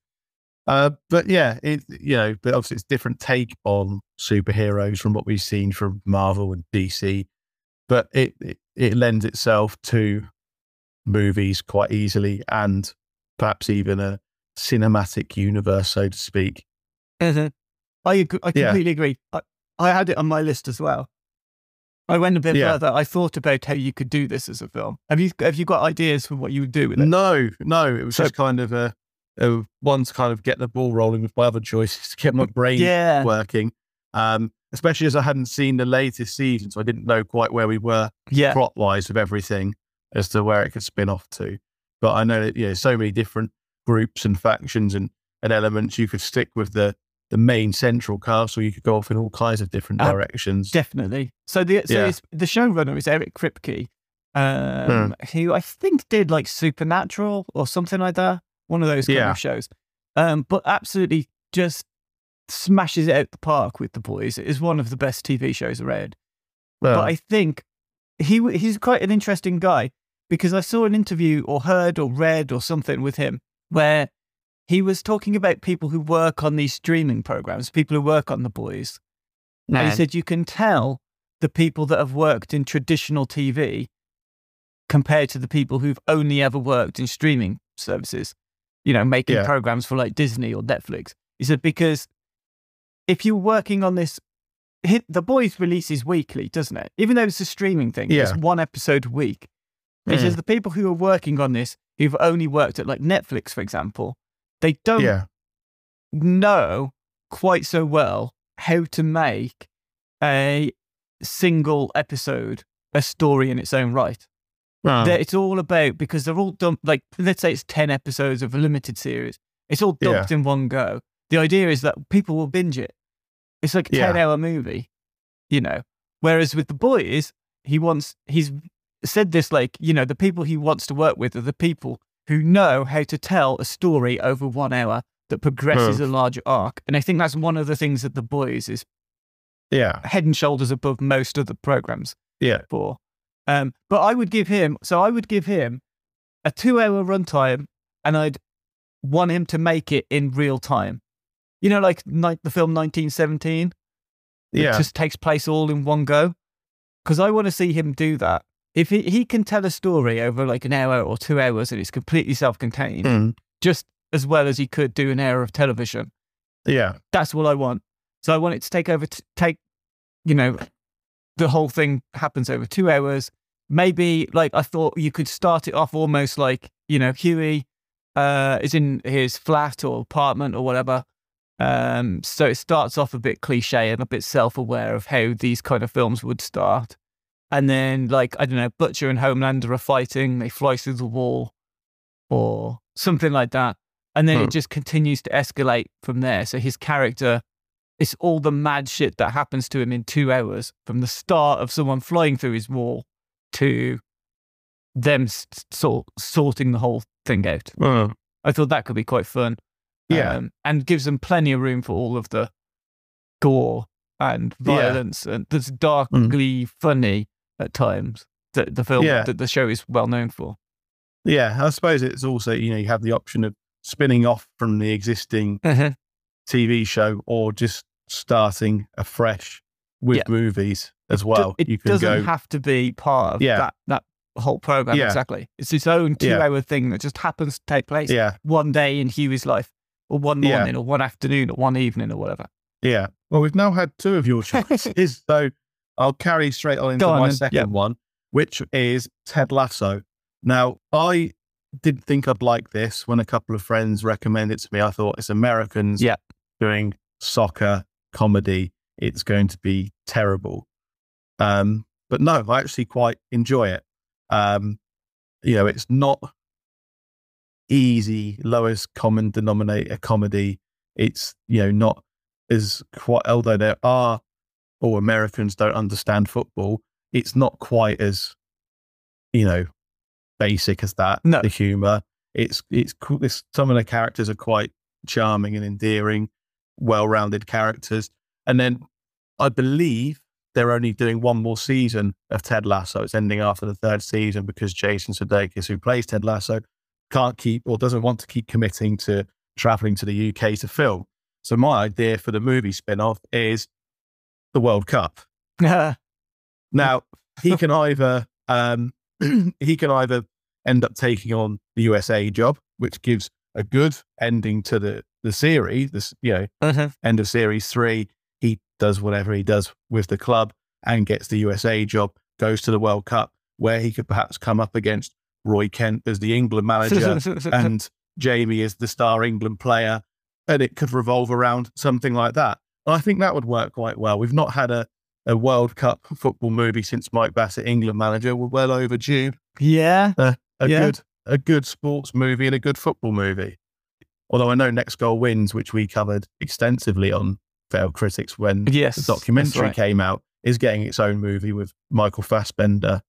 Uh, but yeah, it you know, but obviously it's different take on superheroes from what we've seen from Marvel and DC, but it it, it lends itself to movies quite easily and perhaps even a cinematic universe, so to speak. Mm-hmm. I agree, I completely yeah. agree. I, I had it on my list as well. I went a bit yeah. further. I thought about how you could do this as a film. Have you have you got ideas for what you would do with it? No, no. It was so, just kind of a uh, one to kind of get the ball rolling with my other choices to get my brain yeah. working. Um, especially as I hadn't seen the latest season, so I didn't know quite where we were yeah. plot wise with everything as to where it could spin off to. But I know that yeah, so many different groups and factions and, and elements. You could stick with the the main central cast, or you could go off in all kinds of different uh, directions. Definitely. So the so yeah. the showrunner is Eric Kripke, um, hmm. who I think did like Supernatural or something like that one of those kind yeah. of shows. Um, but absolutely just smashes it out the park with the boys. It is one of the best TV shows around. Well, but I think he he's quite an interesting guy because I saw an interview or heard or read or something with him where he was talking about people who work on these streaming programs, people who work on the boys. And he said you can tell the people that have worked in traditional TV compared to the people who've only ever worked in streaming services, you know, making yeah. programs for like Disney or Netflix. He said, because if you're working on this, hit, The Boys releases weekly, doesn't it? Even though it's a streaming thing, yeah. it's one episode a week. He mm. says the people who are working on this, who've only worked at like Netflix, for example, they don't yeah. know quite so well how to make a single episode a story in its own right. Wow. It's all about because they're all dumped. Like let's say it's ten episodes of a limited series. It's all dumped yeah. in one go. The idea is that people will binge it. It's like a yeah. ten-hour movie, you know. Whereas with the boys, he wants he's said this like you know the people he wants to work with are the people who know how to tell a story over one hour that progresses a larger arc. And I think that's one of the things that the boys is yeah head and shoulders above most of the programs. Yeah. For. Um, but I would give him so I would give him a two hour runtime and I'd want him to make it in real time. You know, like ni- the film 1917? Yeah. It just takes place all in one go. Because I want to see him do that. If he, he can tell a story over like an hour or two hours and it's completely self contained, mm. just as well as he could do an hour of television. Yeah. That's what I want. So I want it to take over, to take, you know, the whole thing happens over two hours. Maybe like I thought you could start it off almost like, you know, Hughie uh, is in his flat or apartment or whatever. Um, so it starts off a bit cliche and a bit self aware of how these kind of films would start. And then, like, I don't know, Butcher and Homelander are fighting, they fly through the wall or something like that. And then it hmm. just continues to escalate from there. So his character, it's all the mad shit that happens to him in two hours from the start of someone flying through his wall to them sort sorting the whole thing out. Hmm. I thought that could be quite fun. Yeah. Um, and gives them plenty of room for all of the gore and violence. Yeah. And that's darkly mm. funny at times that the film, yeah. that the show is well known for. Yeah. I suppose it's also, you know, you have the option of spinning off from the existing uh-huh. TV show or just starting afresh with yeah. movies as well. It, you can doesn't go, have to be part of yeah. that, that whole program yeah. exactly. It's its own two hour thing that just happens to take place yeah. one day in Hughie's life or one morning or one afternoon or one evening or whatever. Yeah. Well, we've now had two of your choices. so I'll carry straight on into on my then. second one, which is Ted Lasso. Now, I didn't think I'd like this when a couple of friends recommended it to me. I thought it's Americans yeah. doing soccer comedy. It's going to be terrible. Um, but no, I actually quite enjoy it. Um, you know, it's not easy, lowest common denominator comedy. It's, you know, not as quite, although there are, or Americans don't understand football, it's not quite as, you know, basic as that. No. The humor. It's it's cool. This, some of the characters are quite charming and endearing, well-rounded characters. And then I believe they're only doing one more season of Ted Lasso. It's ending after the third season because Jason Sudeikis, who plays Ted Lasso, can't keep or doesn't want to keep committing to traveling to the UK to film. So my idea for the movie spin-off is the World Cup. now he can either um, he can either end up taking on the USA job, which gives a good ending to the, the series, this, you know, uh-huh. end of series three. He does whatever he does with the club and gets the USA job, goes to the World Cup, where he could perhaps come up against Roy Kent as the England manager and Jamie as the star England player. And it could revolve around something like that. I think that would work quite well. We've not had a a World Cup football movie since Mike Bassett, England manager. We're well overdue. Yeah, uh, a yeah. good a good sports movie and a good football movie. Although I know Next Goal Wins, which we covered extensively on Failed Critics when yes, the documentary right. came out, is getting its own movie with Michael Fassbender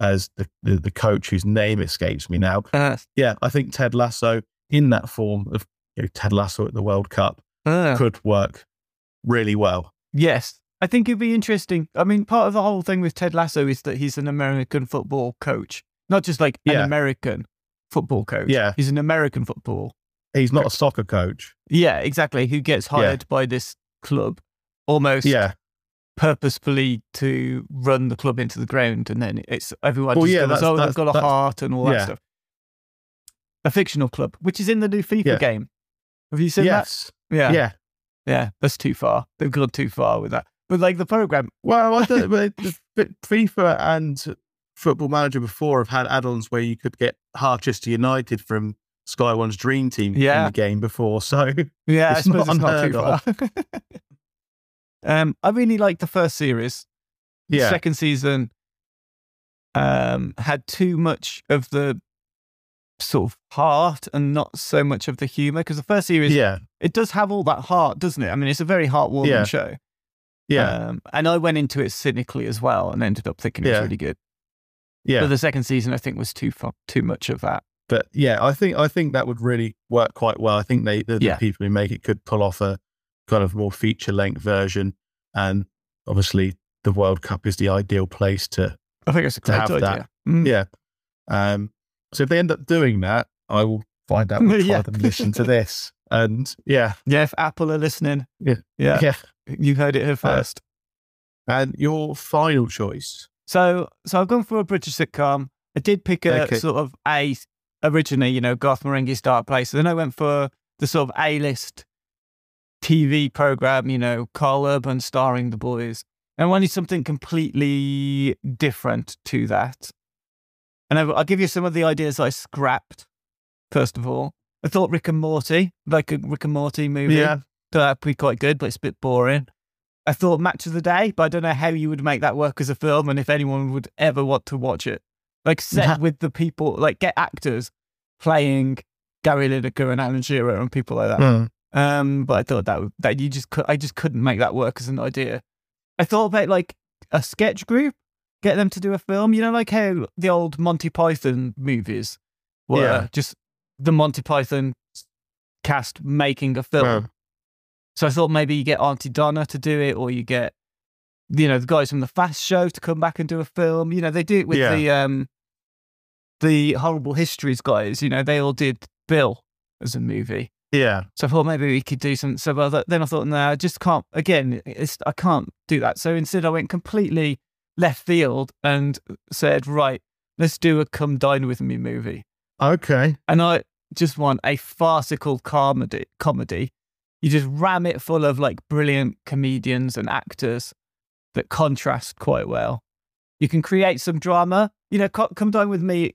as the, the, the coach whose name escapes me now. Uh, yeah, I think Ted Lasso in that form of you know, Ted Lasso at the World Cup uh, could work really well. Yes, I think it'd be interesting. I mean, part of the whole thing with Ted Lasso is that he's an American football coach, not just like yeah. an American football coach. Yeah. He's an American football. He's not coach. a soccer coach. Yeah, exactly. Who gets hired yeah. by this club almost yeah. purposefully to run the club into the ground, and then it's everyone well, just yeah, goes, "Oh, they've got a heart and all yeah. that stuff." A fictional club, which is in the new FIFA game. Have you seen yes. that? Yeah, yeah, yeah. That's too far. They've gone too far with that. But like the program, well, I don't. but FIFA and Football Manager before have had add-ons where you could get Harchester United from Sky One's Dream Team yeah. in the game before. So yeah, it's not it's not too far. um, I really liked the first series. Yeah. second season um, had too much of the sort of heart and not so much of the humor because the first series, yeah, it does have all that heart, doesn't it? I mean, it's a very heartwarming yeah. show. Yeah, um, and I went into it cynically as well, and ended up thinking yeah. it was really good. Yeah, but the second season, I think, was too far, too much of that. But yeah, I think I think that would really work quite well. I think they the, yeah. people who make it could pull off a kind of more feature length version, and obviously the World Cup is the ideal place to. I think it's a great idea. That. Mm. Yeah. Um, so if they end up doing that, I will find out which yeah. them listen to this. And yeah, yeah, if Apple are listening, yeah, yeah, yeah. you heard it here uh, first. Uh, and your final choice. So, so I've gone for a British sitcom. I did pick a okay. sort of a originally, you know, Garth Marenghi's Dark Place. Then I went for the sort of A list TV program, you know, Karl Urban starring the boys. And I wanted something completely different to that. And I'll give you some of the ideas I scrapped, first of all. I thought Rick and Morty, like a Rick and Morty movie. Yeah. That'd be quite good, but it's a bit boring. I thought Match of the Day, but I don't know how you would make that work as a film and if anyone would ever want to watch it. Like set with the people, like get actors playing Gary Lineker and Alan Shearer and people like that. Mm. Um, but I thought that that you just could, I just couldn't make that work as an idea. I thought about like a sketch group, get them to do a film. You know, like how the old Monty Python movies were yeah. just the Monty Python cast making a film. So I thought maybe you get Aunty Donna to do it, or you get, you know, the guys from the Fast Show to come back and do a film. You know, they do it with yeah. the um, the Horrible Histories guys. You know, they all did Bill as a movie. Yeah. So I thought maybe we could do something. So well, then I thought, no, I just can't. Again, I can't do that. So instead, I went completely left field and said, right, let's do a Come Dine with Me movie. Okay. And I just want a farcical comedy. Comedy. You just ram it full of like brilliant comedians and actors that contrast quite well. You can create some drama. You know, Come Dine with Me.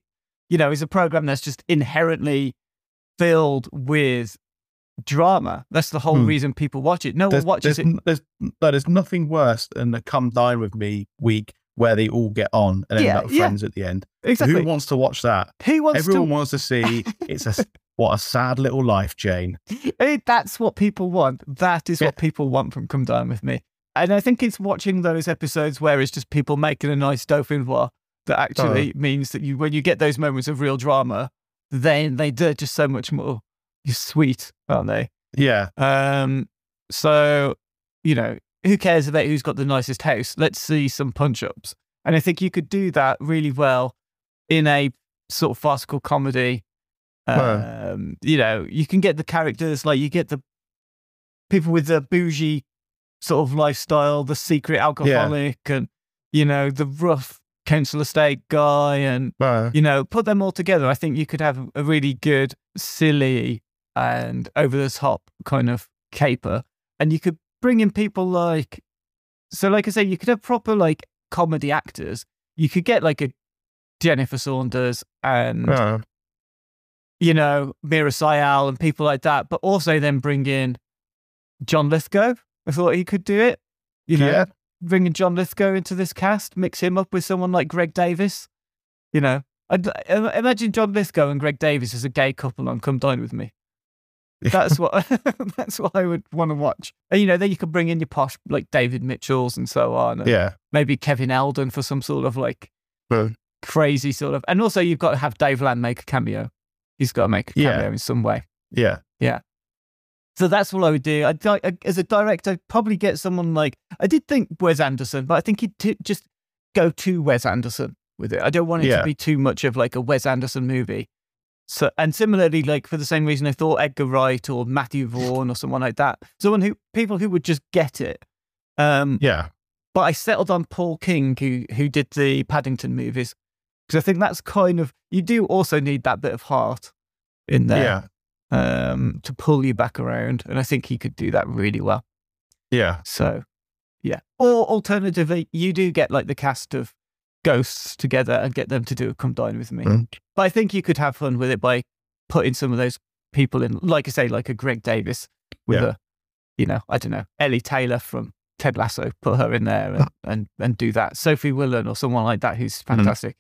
You know, is a program that's just inherently filled with drama. That's the whole hmm. reason people watch it. No there's, one watches there's, it. There's, there's nothing worse than the Come Dine with Me week where they all get on and yeah, end up friends yeah. at the end. Exactly. Who wants to watch that? Who wants Everyone to... wants to see. It's a what a sad little life, Jane. That's what people want. That is yeah. what people want from Come Dine with Me. And I think it's watching those episodes where it's just people making a nice dauphinoise that actually oh. means that you, when you get those moments of real drama, then they do just so much more sweet, aren't they? Yeah. Um. So, you know, who cares about who's got the nicest house? Let's see some punch ups. And I think you could do that really well in a sort of farcical comedy. Um, you know, you can get the characters like you get the people with the bougie sort of lifestyle, the secret alcoholic, yeah. and you know the rough council estate guy, and you know put them all together. I think you could have a really good, silly, and over the top kind of caper, and you could bring in people like, so like I say, you could have proper like comedy actors. You could get like a Jennifer Saunders and. Uh. You know, Meera Syal and people like that, but also then bring in John Lithgow I thought he could do it. You know, yeah. bringing John Lithgow into this cast, mix him up with someone like Greg Davies. You know, I'd, imagine John Lithgow and Greg Davies as a gay couple on Come Dine with Me. That's what that's what I would want to watch. And, you know, then you could bring in your posh like David Mitchells and so on. And yeah, maybe Kevin Eldon for some sort of like well, crazy sort of. And also, you've got to have Dave Lamb make a cameo. He's got to make a cameo yeah. in some way. Yeah, yeah. So that's what I would do. I, as a director, I'd probably get someone like I did think Wes Anderson, but I think he'd t- just go to Wes Anderson with it. I don't want it yeah. to be too much of like a Wes Anderson movie. So and similarly, like for the same reason, I thought Edgar Wright or Matthew Vaughn or someone like that, someone who people who would just get it. Um, yeah. but I settled on Paul King, who who did the Paddington movies, because I think that's kind of you do also need that bit of heart in there, yeah. um, to pull you back around, and I think he could do that really well. Yeah. So, yeah. Or alternatively, you do get like the cast of ghosts together and get them to do a come dine with me. Mm. But I think you could have fun with it by putting some of those people in, like I say, like a Greg Davies with yeah. a, you know, I don't know, Ellie Taylor from Ted Lasso, put her in there and, and, and do that. Sophie Willan or someone like that who's mm-hmm. fantastic. Mm.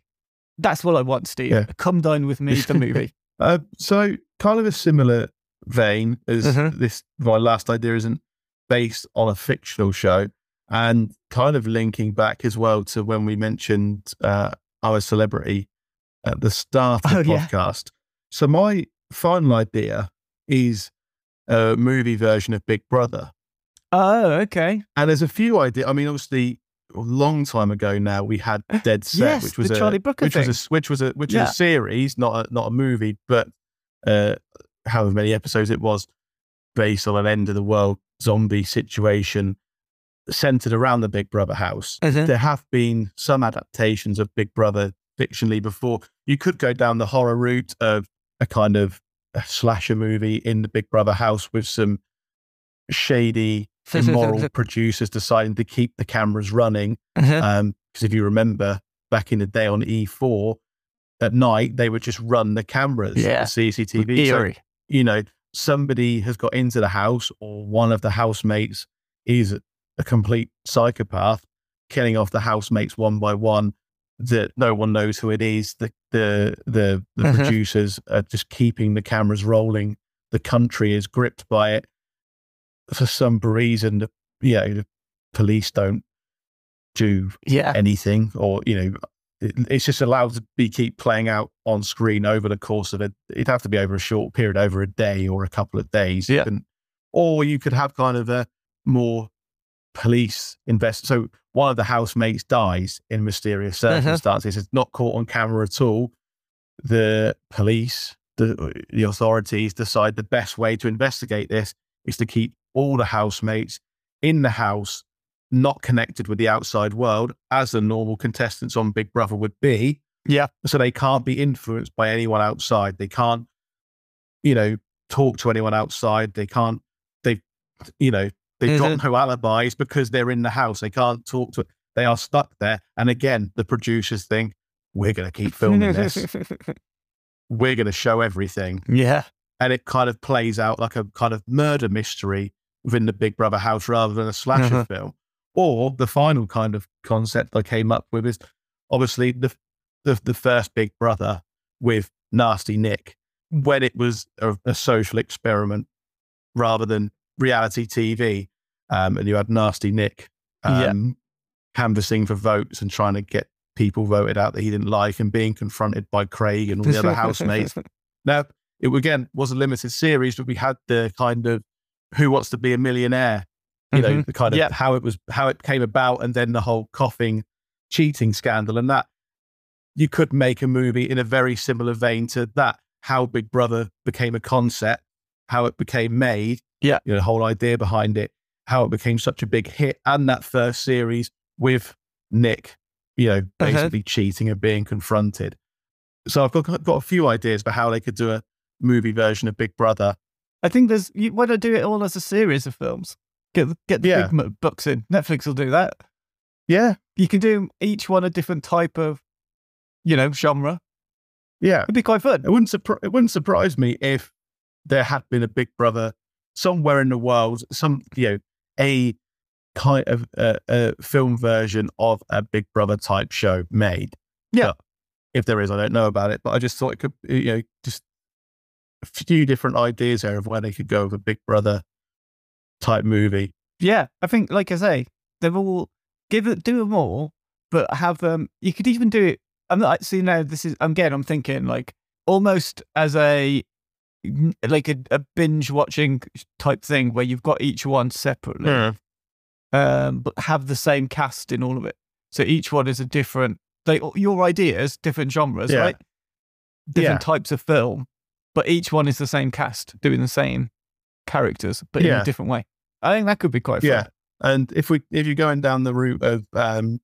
That's what I want, Steve. Yeah. Come dine with me, the movie. uh, so, kind of a similar vein as uh-huh. this, my last idea isn't based on a fictional show and kind of linking back as well to when we mentioned uh, our celebrity at the start of the oh, podcast. Yeah. So, my final idea is a movie version of Big Brother. Oh, okay. And there's a few ideas. I mean, obviously, a long time ago now, we had Dead Set, yes, which was a Charlie Brooker which thing. was a which was a which yeah. was a series, not a, not a movie, but uh, however many episodes it was, based on an end of the world zombie situation centered around the Big Brother house. Mm-hmm. There have been some adaptations of Big Brother fictionally before. You could go down the horror route of a kind of a slasher movie in the Big Brother house with some shady, immoral producers deciding to keep the cameras running. Because uh-huh. um, if you remember back in the day on E4, at night they would just run the cameras, yeah. the CCTV. So, you know, somebody has got into the house or one of the housemates is a complete psychopath, killing off the housemates one by one that no one knows who it is. The the the, the uh-huh. producers are just keeping the cameras rolling. The country is gripped by it for some reason. The, yeah, the police don't do yeah. anything, or you know, it, it's just allowed to be keep playing out on screen over the course of it. It'd have to be over a short period, over a day or a couple of days. Yeah. And, or you could have kind of a more police invest. So one of the housemates dies in mysterious uh-huh. circumstances. Uh-huh. It's not caught on camera at all. The police, the, the authorities decide the best way to investigate this is to keep all the housemates in the house, not connected with the outside world, as the normal contestants on Big Brother would be. Yeah. So they can't be influenced by anyone outside. They can't, you know, talk to anyone outside. They can't, they, you know, They've got no alibis because they're in the house. They can't talk to it. They are stuck there. And again, the producers think, we're going to keep filming this. we're going to show everything. Yeah. And it kind of plays out like a kind of murder mystery within the Big Brother house rather than a slasher uh-huh. film. Or the final kind of concept I came up with is obviously the, the, the first Big Brother with Nasty Nick when it was a, a social experiment rather than reality TV, um, and you had Nasty Nick um, yeah. canvassing for votes and trying to get people voted out that he didn't like, and being confronted by Craig and all the other housemates. Now, it again was a limited series, but we had the kind of Who Wants to Be a Millionaire, you mm-hmm. know, the kind of yeah. how it was, how it came about, and then the whole coughing cheating scandal, and that you could make a movie in a very similar vein to that. How Big Brother became a concept, how it became made, yeah. You know, the whole idea behind it, how it became such a big hit, and that first series with Nick, you know, uh-huh. basically uh-huh. cheating and being confronted. So I've got, got a few ideas for how they could do a movie version of Big Brother. I think there's, you, why don't do it all as a series of films? Get, get the yeah. big books in. Netflix will do that. Yeah. You can do each one a different type of, you know, genre. Yeah. It'd be quite fun. It wouldn't, surpri- it wouldn't surprise me if there had been a Big Brother somewhere in the world, some you know, a kind of uh, a film version of a Big Brother type show made. Yeah, but if there is, I don't know about it, but I just thought it could, you know, just a few different ideas there of where they could go with a Big Brother type movie. Yeah, I think, like I say, they've all give it, do them all, but have um, you could even do it. I'm not see now. This is again. I'm thinking like almost as a like a, a binge watching type thing where you've got each one separately, mm. um, but have the same cast in all of it. So each one is a different, like your ideas, different genres, yeah. right? Different yeah. types of film, but each one is the same cast doing the same characters, but yeah. in a different way. I think that could be quite fun. Yeah. And if we if you're going down the route of um,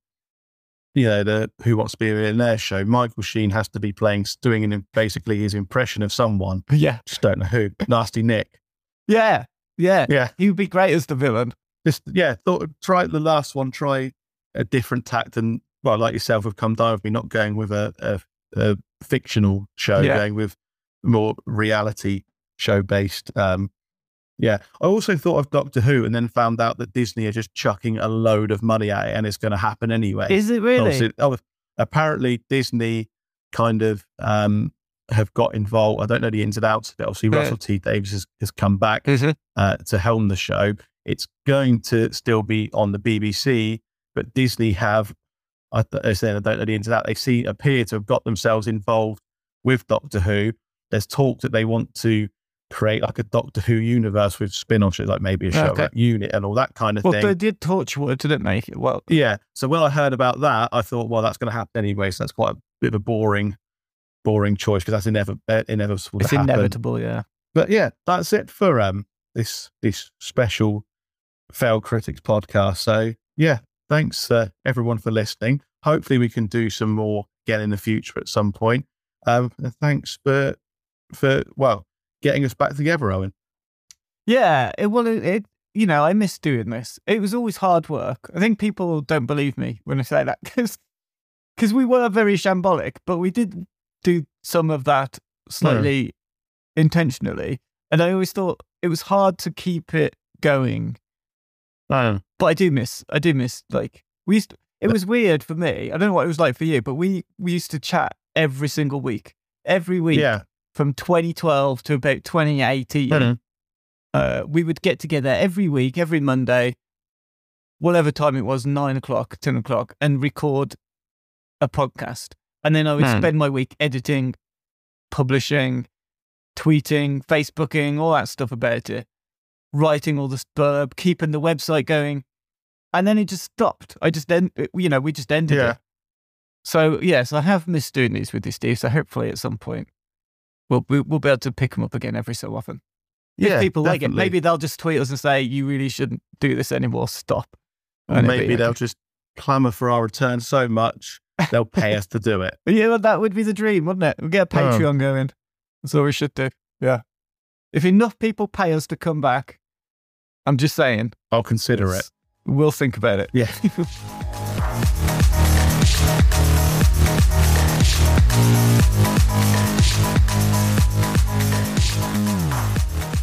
you know, the Who Wants to Be a Millionaire show, Michael Sheen has to be playing, doing an, basically his impression of someone. Yeah. Just don't know who. Nasty Nick. Yeah. Yeah. Yeah. He would be great as the villain. Just, yeah. Thought, try the last one, try a different tact and, well, like yourself, have come down with me, not going with a, a, a fictional show, yeah. going with more reality show based um, yeah. I also thought of Doctor Who and then found out that Disney are just chucking a load of money at it and it's going to happen anyway. Is it really? Oh, apparently, Disney kind of um, have got involved. I don't know the ins and outs of it. Obviously, yeah. Russell T Davies has, has come back mm-hmm. uh, to helm the show. It's going to still be on the BBC, but Disney have, I, I said, I don't know the ins and outs. They see, appear to have got themselves involved with Doctor Who. There's talk that they want to create like a Doctor Who universe with spin-offs, like maybe a show okay. Unit and all that kind of well, thing. Well, they did Torchwood, didn't they? Well, yeah. So when I heard about that, I thought, well, that's going to happen anyway. So that's quite a bit of a boring, boring choice because that's inevitable. Uh, inevitable. It's inevitable, yeah. But yeah, that's it for um this this special Failed Critics podcast. So yeah, thanks uh, everyone for listening. Hopefully, we can do some more again in the future at some point. Um, thanks for for well getting us back together, Owen. Yeah, it, well, it, it, you know, I miss doing this. It was always hard work. I think people don't believe me when I say that because because we were very shambolic, but we did do some of that slightly mm. intentionally, and I always thought it was hard to keep it going. Mm. But I do miss, I do miss like we used. To, it was weird for me. I don't know what it was like for you, but we we used to chat every single week, every week. Yeah from 2012 to about 2018, mm-hmm. uh, we would get together every week, every Monday, whatever time it was, nine o'clock, 10 o'clock, and record a podcast. And then I would mm. spend my week editing, publishing, tweeting, Facebooking, all that stuff about it, writing all the stuff, keeping the website going. And then it just stopped. I just, then, you know, we just ended yeah. it. So, yes, I have missed doing these with you, Steve. So hopefully at some point we'll, we'll be able to pick them up again every so often. Yeah, if people definitely. like it, maybe they'll just tweet us and say, you really shouldn't do this anymore. Stop. Or maybe they'll just clamour for our return so much, they'll pay us to do it. Yeah, well, that would be the dream, wouldn't it? We'll get a hmm. Patreon oh. going. That's all we should do. Yeah. If enough people pay us to come back, I'm just saying. I'll consider it. We'll think about it. Yeah. ・え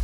っ?